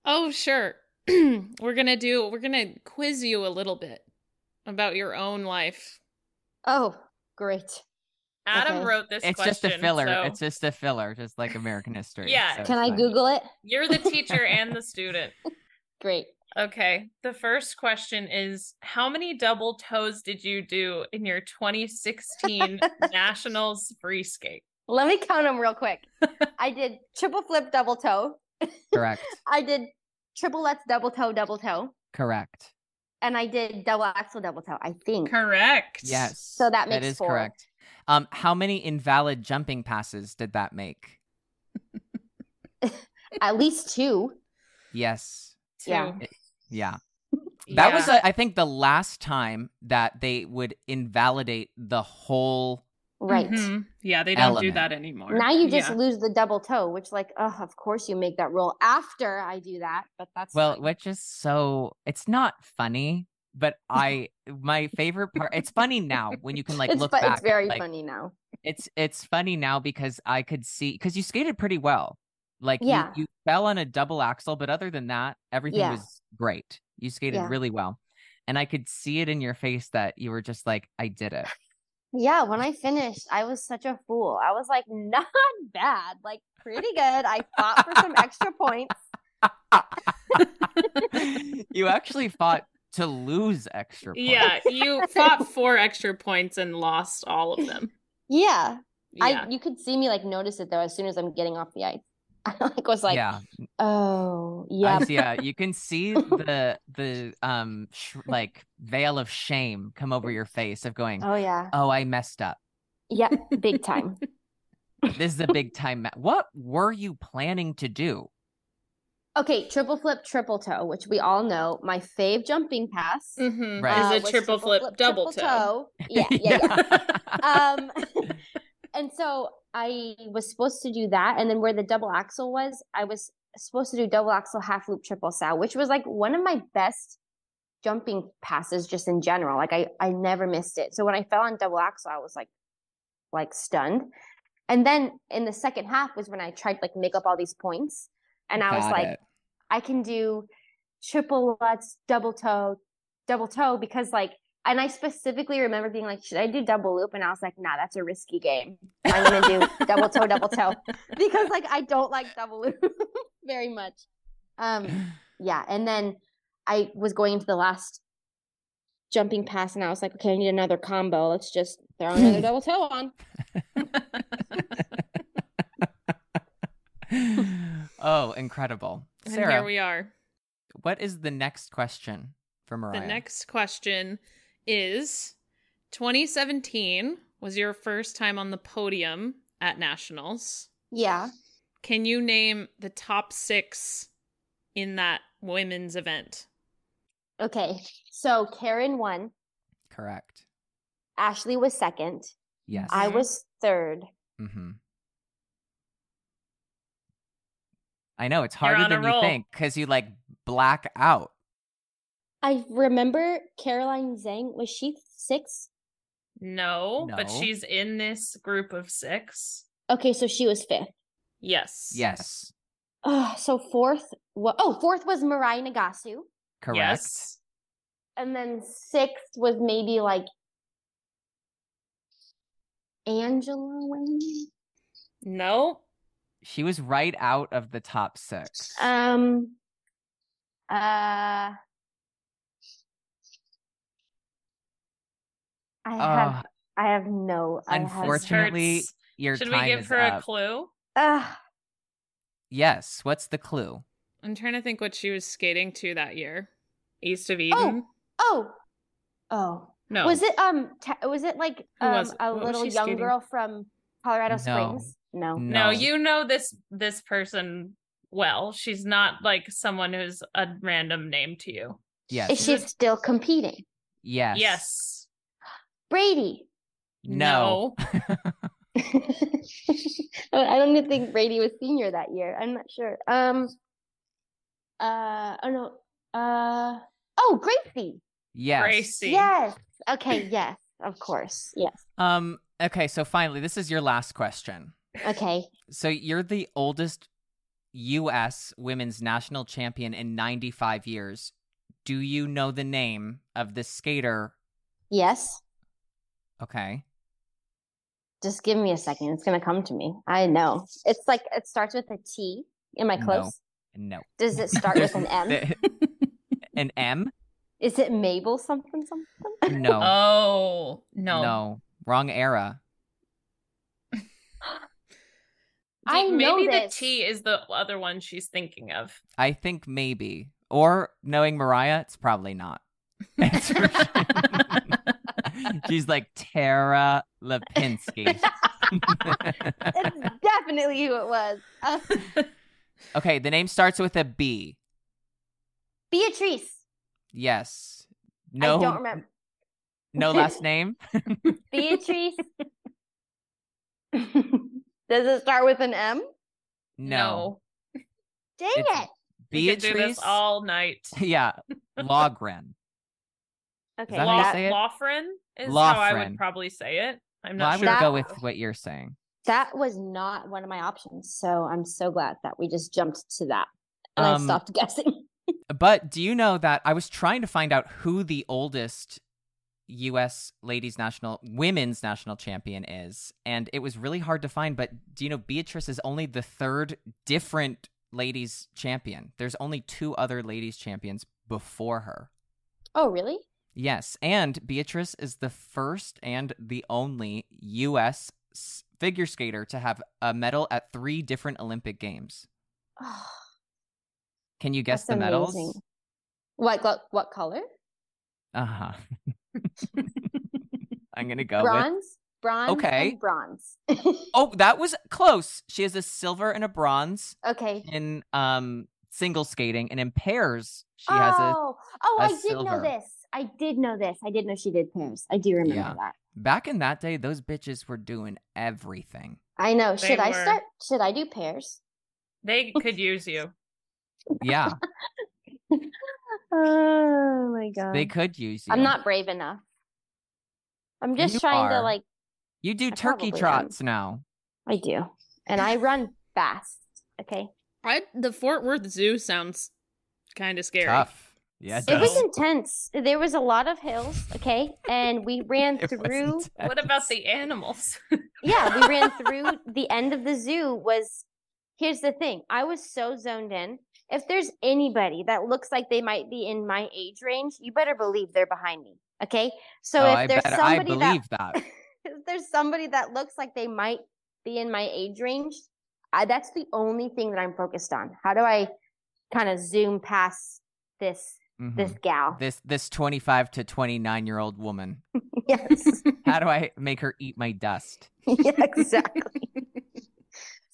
Oh, sure. we're going to do, we're going to quiz you a little bit about your own life. oh great Adam Okay. wrote this It's question. just a filler. so It's just a filler, just like American history. Yeah. so can it's i fine. google it You're the teacher and the student. great Okay. The first question is How many double toes did you do in your 2016 Nationals free skate? Let me count them real quick. I did triple flip double toe. Correct. I did triple lutz double toe double toe, Correct. and I did double Axel double toe. I think Correct. Yes. So that makes is four. correct. Um, how many invalid jumping passes did that make? at least two. Yes. Two. Yeah. Yeah. That was, Yeah. uh, I think, the last time that they would invalidate the whole. Right Mhm. Yeah, they don't do that anymore. now, you just Yeah. lose the double toe, which, like, oh, of course you make that rule after I do that, but that's Well, fine. which is so. It's not funny, but I my favorite part. It's funny now when you can like it's look fu- back. it's very like, funny now. It's it's funny now because I could see because you skated pretty well. Like Yeah. you, you fell on a double Axel, but other than that, everything Yeah. was great. You skated Yeah. really well. And I could see it in your face that you were just like, I did it. Yeah, when I finished, I was such a fool. I was like, not bad, like pretty good. I fought for some extra points. you actually fought to lose extra points. Yeah, you fought four extra points and lost all of them. Yeah, Yeah. I you could see me like notice it though as soon as I'm getting off the ice. I like was like, yeah, oh yeah, see- yeah. You can see the the um sh- like veil of shame come over your face of going, oh yeah, "Oh, I messed up. yeah, big time. This is a big time." Ma- what were you planning to do? Okay, triple flip, triple toe, which we all know. My fave jumping pass Mhm. Right. Is uh, a was triple flip, double triple toe. Yeah, yeah, yeah. um and so i was supposed to do that. And then where the double Axel was i was supposed to do double Axel half loop triple Sal which was like one of my best jumping passes just in general. Like i i never missed it. So when i fell on double Axel i was like like stunned. And then in the second half was when i tried to like make up all these points. And i was like it. I can do triple lutz, double toe, double toe because like and I specifically remember being like, should I do double loop? And I was like, nah, that's a risky game. I'm gonna do double toe, double toe. Because like I don't like double loop very much. Um yeah, and then I was going into the last jumping pass and I was like, okay, I need another combo. Let's just throw another double toe on. oh, incredible. And here we are. what is the next question for Mariah? The next question is 2017 was your first time on the podium at nationals. Yeah. Can you name the top six in that women's event? Okay. So Karen won. Correct. Ashley was second. Yes. I Mhm. was third. Mm-hmm. I know it's harder than you roll. think because you like black out. I remember Caroline Zhang. Was she six? No, but she's in this group of six. Okay, so she was fifth. Yes. Yes. Oh, so fourth. Wa- oh, fourth was Mirai Nagasu, Correct. Yes. and then sixth was maybe like Angela Wang. No. She was right out of the top six. Um. Uh. I have. Ah, I have no. I have. Unfortunately, Hurts. your Should time we give is her a clue? Ah, Yes. What's the clue? I'm trying to think what she was skating to that year. East of Eden? oh. Oh. No. Was it um? ta was it like um was it? a What little young skating? girl from Colorado Springs? No. Springs? No. No, you know this this person well. She's not like someone who's a random name to you. Yes. Is she still competing? yes. Yes. Bradie. No. I don't even think Bradie was senior that year. I'm not sure. Um. Uh. Oh no. Uh. Oh, Gracie. yes. Gracie. Yes. Okay. Yes. Of course. Yes. Um. Okay. So finally, this is your last question. Okay. So you're the oldest U.S. women's national champion in 95 years. Do you know the name of the skater? Yes. Okay. Just give me a second. It's gonna come to me. I know. It's like it starts with a T. Am I No. close? No. Does it start with an M? An M? Is it Mabel something something? No. Oh no. No. Wrong era. I know maybe this. the T is the other one she's thinking of. I think maybe. Or knowing Mariah, it's probably not. It's for sure. She's like Tara Lipinski. it's definitely who it was. Uh, okay, the name starts with a B. Beatrice. Yes. No. I don't remember. No last name. Beatrice. Does it start with an M? No. Dang It's it. We could do Beatrice. this all night. Yeah. Logren. Okay. that how you that- say it? Lofren is how I would probably say it. I'm not Well, I would sure. That- go with what you're saying. that was not one of my options. So I'm so glad that we just jumped to that. And I Um, stopped guessing. But do you know that I was trying to find out who the oldest U.S. ladies national women's national champion is, and it was really hard to find. But do you know Beatrice is only the third different ladies champion? There's only two other ladies champions before her. Oh, really? Yes, and Beatrice is the first and the only U.S. figure skater to have a medal at three different Olympic games. Can you guess the medals? amazing. What, what what color? Uh huh. I'm gonna go with. bronze, bronze, Okay. and bronze. Oh, that was close. She has a silver and a bronze okay. in um single skating, and in pairs she has a. oh, oh, a I did silver. know this. I did know this. I did know she did pairs. I do remember Yeah. that. Back in that day, those bitches were doing everything. I know. They Should I start? Should I do pairs? They could use you. Yeah, Oh my god. they could use you. I'm not brave enough. I'm just You trying to like You do I turkey probably am. trots now. I do. And I run fast. Okay. I, the Fort Worth Zoo sounds kind of scary. Tough. Yeah, it It was intense. There was a lot of hills, okay? And we ran through What about the animals? yeah, we ran through the end of the zoo was here's the thing. I was so zoned in. If there's anybody that looks like they might be in my age range, you better believe they're behind me. Okay? So oh, if I there's bet I somebody believe that that. if there's somebody that looks like they might be in my age range, I, that's the only thing that I'm focused on. How do I kind of zoom past this Mhm. this gal? This this 25 to 29 year old woman. yes. How do I make her eat my dust? yeah, exactly.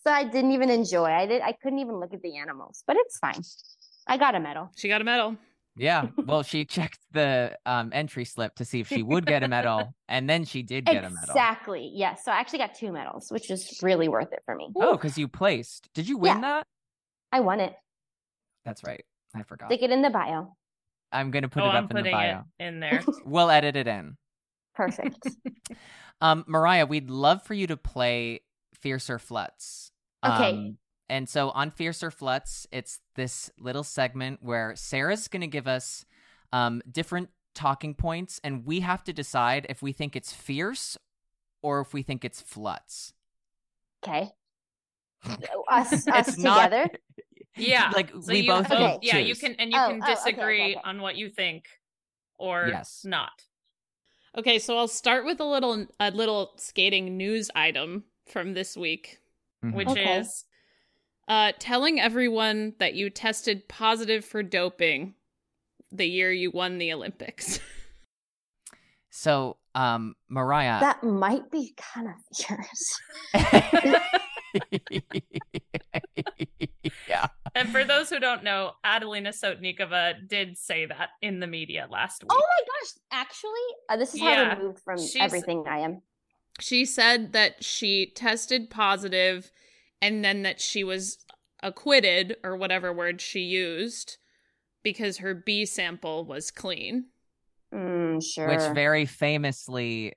so I didn't even enjoy. I did. I couldn't even look at the animals, but it's fine. I got a medal. She got a medal. Yeah. Well, she checked the um, entry slip to see if she would get a medal, and then she did get a medal. Exactly. Yes. So I actually got two medals, which was really worth it for me. Oh, because you placed. Did you win Yeah. that? I won it. That's right. I forgot. Stick it in the bio. I'm gonna put oh, it I'm up in the bio. it in there. We'll edit it in. Perfect. Um, Mariah, we'd love for you to play Fiercer Flutz. Okay. Um, and so on Fiercer Flutz, it's this little segment where Sarah's going to give us um, different talking points, and we have to decide if we think it's fierce or if we think it's flutz. Okay. Us, us It's not- together. Yeah. like So we you both Okay. Yeah, you can and you Oh, can oh, okay, okay, disagree on what you think or Yes. not. Okay, so I'll start with a little a little skating news item from this week, Mhm. Which Okay. is uh, telling everyone that you tested positive for doping the year you won the Olympics. So, um, Mariah. That might be kind of fierce. yeah. And for those who don't know, Adelina Sotnikova did say that in the media last week. Oh my gosh! Actually, uh, this is how Yeah, removed from she's- everything I am. she said that she tested positive and then that she was acquitted or whatever word she used because her B sample was clean. Mm, sure. Which very famously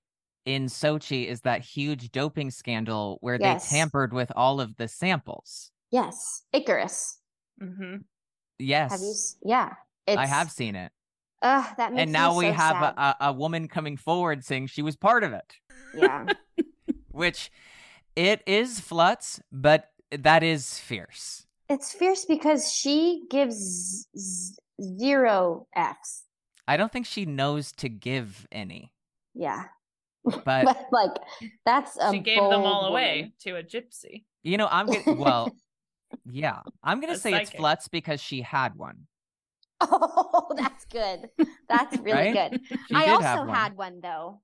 in Sochi is that huge doping scandal where Yes. they tampered with all of the samples. yes, Icarus. Hmm Yes. Have you? s- Yeah, it's, I have seen it. Ugh, that makes And now me we so have a, a, a woman coming forward saying she was part of it, yeah. which it is flutz, but that is fierce. It's fierce because she gives z- z- zero Fs. I don't think she knows to give any, Yeah, but but like that's a She gave them all bold away to a gypsy. you know, I'm gonna, well, yeah, I'm going to A say it's psychic. flutz because she had one. Oh, that's good. That's really Right? good. She I also one. had one though.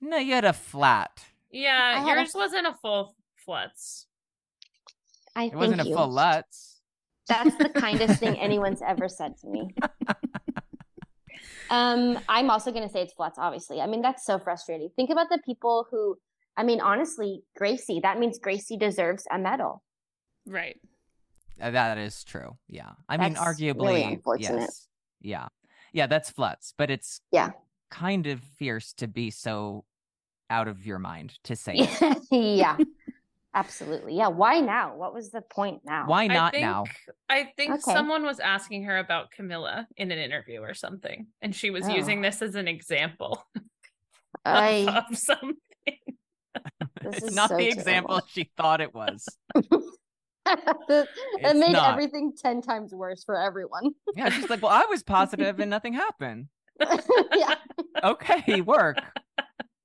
No, you had a flat. Yeah, had a- yours wasn't a full flutz. I It wasn't a full Lutz. That's the kindest thing anyone's ever said to me. Um, I'm also going to say it's flutz, obviously. I mean, that's so frustrating. Think about the people who, I mean, honestly, Gracie, that means Gracie deserves a medal. Right. Uh, That is true. Yeah. I mean, arguably, really yes. Yeah. Yeah, that's flutz, but it's Yeah. kind of fierce to be so out of your mind to say it. yeah, absolutely. Yeah. Why now? What was the point now? Why not I think, now? I think Okay. someone was asking her about Kamila in an interview or something, and she was Oh. using this as an example I, of something. this It's is not so the example she thought it was. It made not. everything 10 times worse for everyone. Yeah, she's like, well, I was positive and nothing happened. yeah. Okay, work.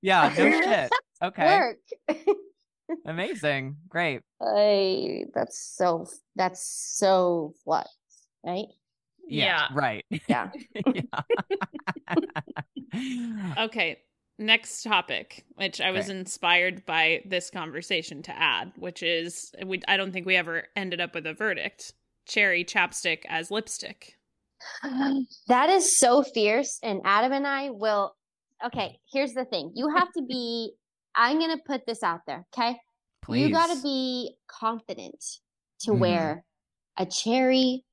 Yeah, no shit. Okay. Work. Amazing. Great. Ay, that's so that's so what, right? Yeah. Yeah. Right. Yeah. yeah. Okay, next topic, which I was Okay. inspired by this conversation to add, which is we I don't think we ever ended up with a verdict. Cherry chapstick as lipstick. That is so fierce. And Adam and I will. Okay, here's the thing. You have to be. I'm gonna put this out there. Okay, Please. you got to be confident to Mhm. wear a cherry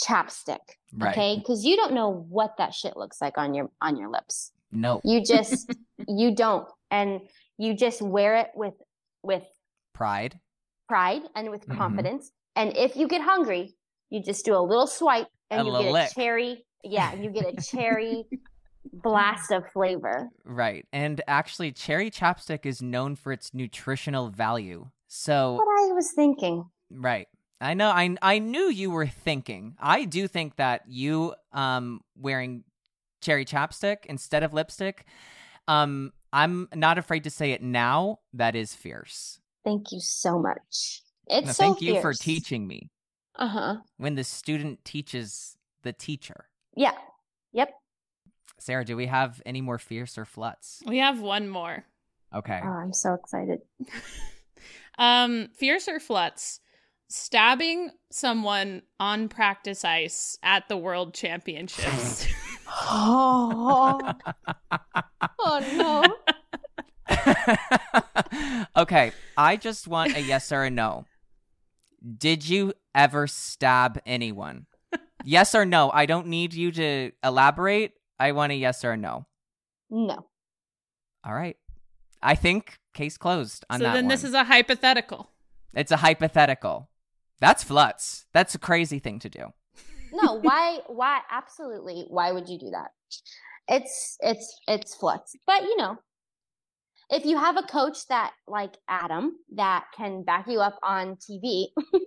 chapstick. Right. Okay, because you don't know what that shit looks like on your on your lips. No. You just you don't, and you just wear it with with Pride. pride and with Mhm. confidence. And if you get hungry, you just do a little swipe and A you get lick. a cherry. Yeah, you get a cherry blast of flavor. Right. And actually, cherry chapstick is known for its nutritional value. So, What I was thinking. right. I know I I knew you were thinking. I do think that you um wearing cherry chapstick instead of lipstick um I'm not afraid to say it now, that is fierce. Thank you so much. It's No, so thank you for teaching me. Uh huh. When the student teaches the teacher. Yeah. Yep. Sarah, do we have any more fierce or flutz? We have one more. Okay. Oh, I'm so excited. Um, fierce or flutz. Stabbing someone on practice ice at the world championships. Oh, oh no. okay, I just want a yes or a no. Did you ever stab anyone? yes or no. I don't need you to elaborate. I want a yes or a no. No. All right. I think case closed on so that then one. this is a hypothetical. It's a hypothetical. That's flutz. That's a crazy thing to do. No, why why absolutely why would you do that? It's it's it's flutz. But you know, if you have a coach that like Adam that can back you up on TV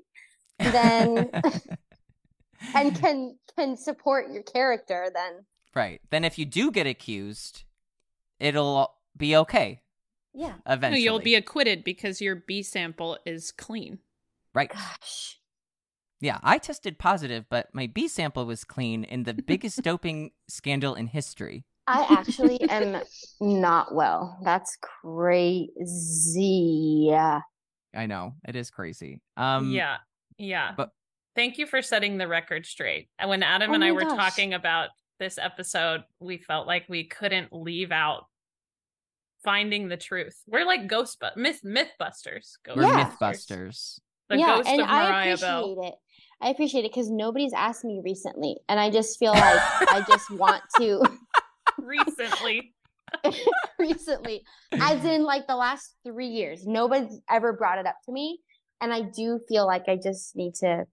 Then- and can can support your character then right. Then if you do get accused, it'll be okay yeah. No, eventually. you'll be acquitted because your B sample is clean. right. Gosh. Yeah, I tested positive, but my B sample was clean in the biggest doping scandal in history. I actually am not well. That's crazy. I know it is crazy. Um, yeah. Yeah. but- thank you for setting the record straight. And when Adam Oh and I were gosh. talking about this episode, we felt like we couldn't leave out finding the truth. We're like ghost bu- myth mythbusters. we're Yeah. MythBusters. The yeah, ghost and of I appreciate Bell. it. I appreciate it because nobody's asked me recently, and I just feel like I just want to Recently. recently, as in like the last three years. Nobody's ever brought it up to me, and I do feel like I just need to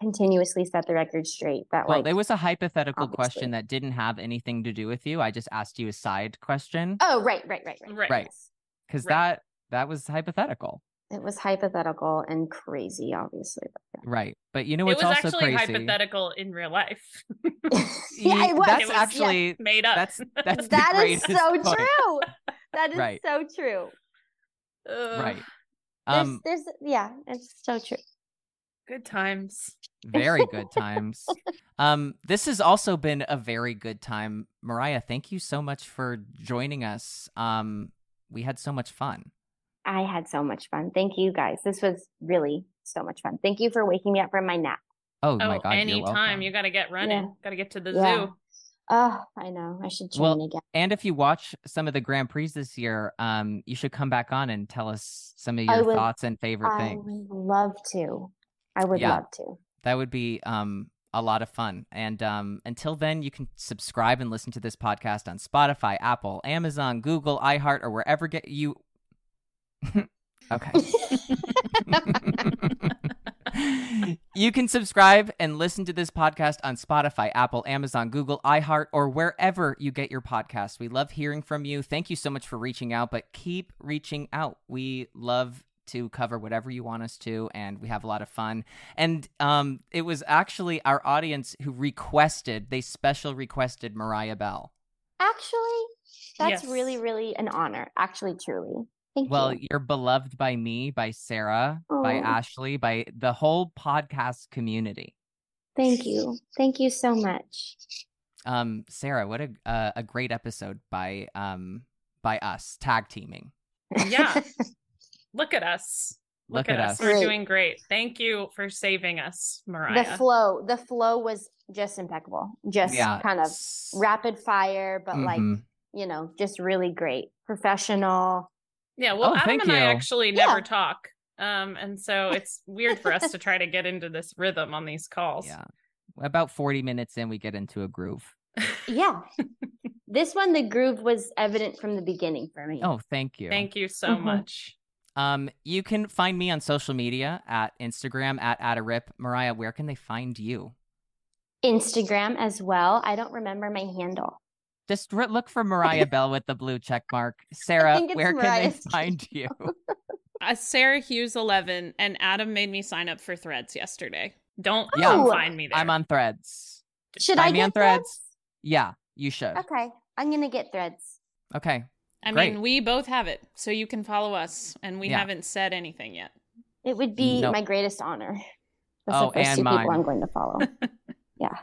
continuously set the record straight. That way. Well, like, there was a hypothetical obviously. question that didn't have anything to do with you. I just asked you a side question oh right, right, right, right, Right. Right. Yes. because Right. that that was hypothetical, It was hypothetical and crazy, obviously. but yeah. right? But you know it what's was also actually crazy? hypothetical in real life. yeah, it was. That's It was- yeah. actually Made up. that's that's the That is so point. true. That is Right. so true. Ugh, right. There's, Um, there's, yeah, it's so true. Good times. very good times. Um, this has also been a very good time, Mariah. Thank you so much for joining us. Um, we had so much fun. I had so much fun. Thank you guys. This was really so much fun. Thank you for waking me up from my nap. Oh, Oh, my god! you're anytime you got to get running. Yeah. Got to get to the Yeah. zoo. Oh, I know. I should train Well, again. And if you watch some of the Grand Prix this year, um, you should come back on and tell us some of your would- thoughts and favorite I things. I would love to. I would Yeah. love to. That would be um a lot of fun. And um until then, you can subscribe and listen to this podcast on Spotify, Apple, Amazon, Google, iHeart, or wherever get you. Okay. you can subscribe and listen to this podcast on Spotify, Apple, Amazon, Google, iHeart, or wherever you get your podcast. We love hearing from you. Thank you so much for reaching out, but keep reaching out. We love to cover whatever you want us to, and we have a lot of fun. And um, it was actually our audience who requested, they special requested Mariah Bell. Actually, that's Yes. really, really an honor. Actually, truly. Thank Well, you. you're beloved by me, by Sarah, by Ashley, by the whole podcast community. Thank you. Thank you so much. Um, Sarah, what a uh, a great episode by um by us tag teaming. Yeah. Look at us. Look, at, us. We're Great. doing great. Thank you for saving us, Mariah. the flow, the flow was just impeccable. Just Yeah, kind of rapid fire, but like, mhm. you know, just really great. Professional. Yeah, well, Oh, Adam thank and I actually Yeah. never talk. Um, and so it's weird for us to try to get into this rhythm on these calls. yeah. About forty minutes in, we get into a groove. Yeah. this one, the groove was evident from the beginning for me. Oh, thank you. Thank you so Mhm. much. Um, you can find me on social media at Instagram at Adarip. Mariah, where can they find you? Instagram as well. I don't remember my handle. Just re- look for Mariah Bell with the blue check mark. Sarah, think it's where can Mariah's they find you? Uh, Sarah Hughes 11 and Adam made me sign up for threads yesterday. Don't Yeah. come Oh. find me there. I'm on Threads. Should Find I me get on Threads. Yeah, you should. Okay. I'm going to get threads. Okay. I Great. mean, we both have it, so you can follow us, and we Yeah. haven't said anything yet. It would be No. my greatest honor. That's Oh, the first and two mine. people I'm going to follow. yeah.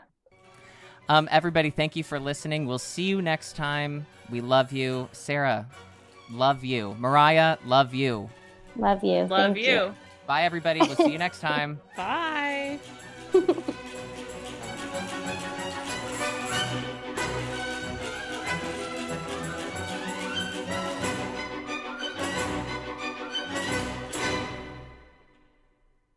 Um, everybody, thank you for listening. We'll see you next time. We love you. Sarah, love you. Mariah, love you. Love you. Love Thank you. Bye, everybody. We'll see you next time. Bye. you.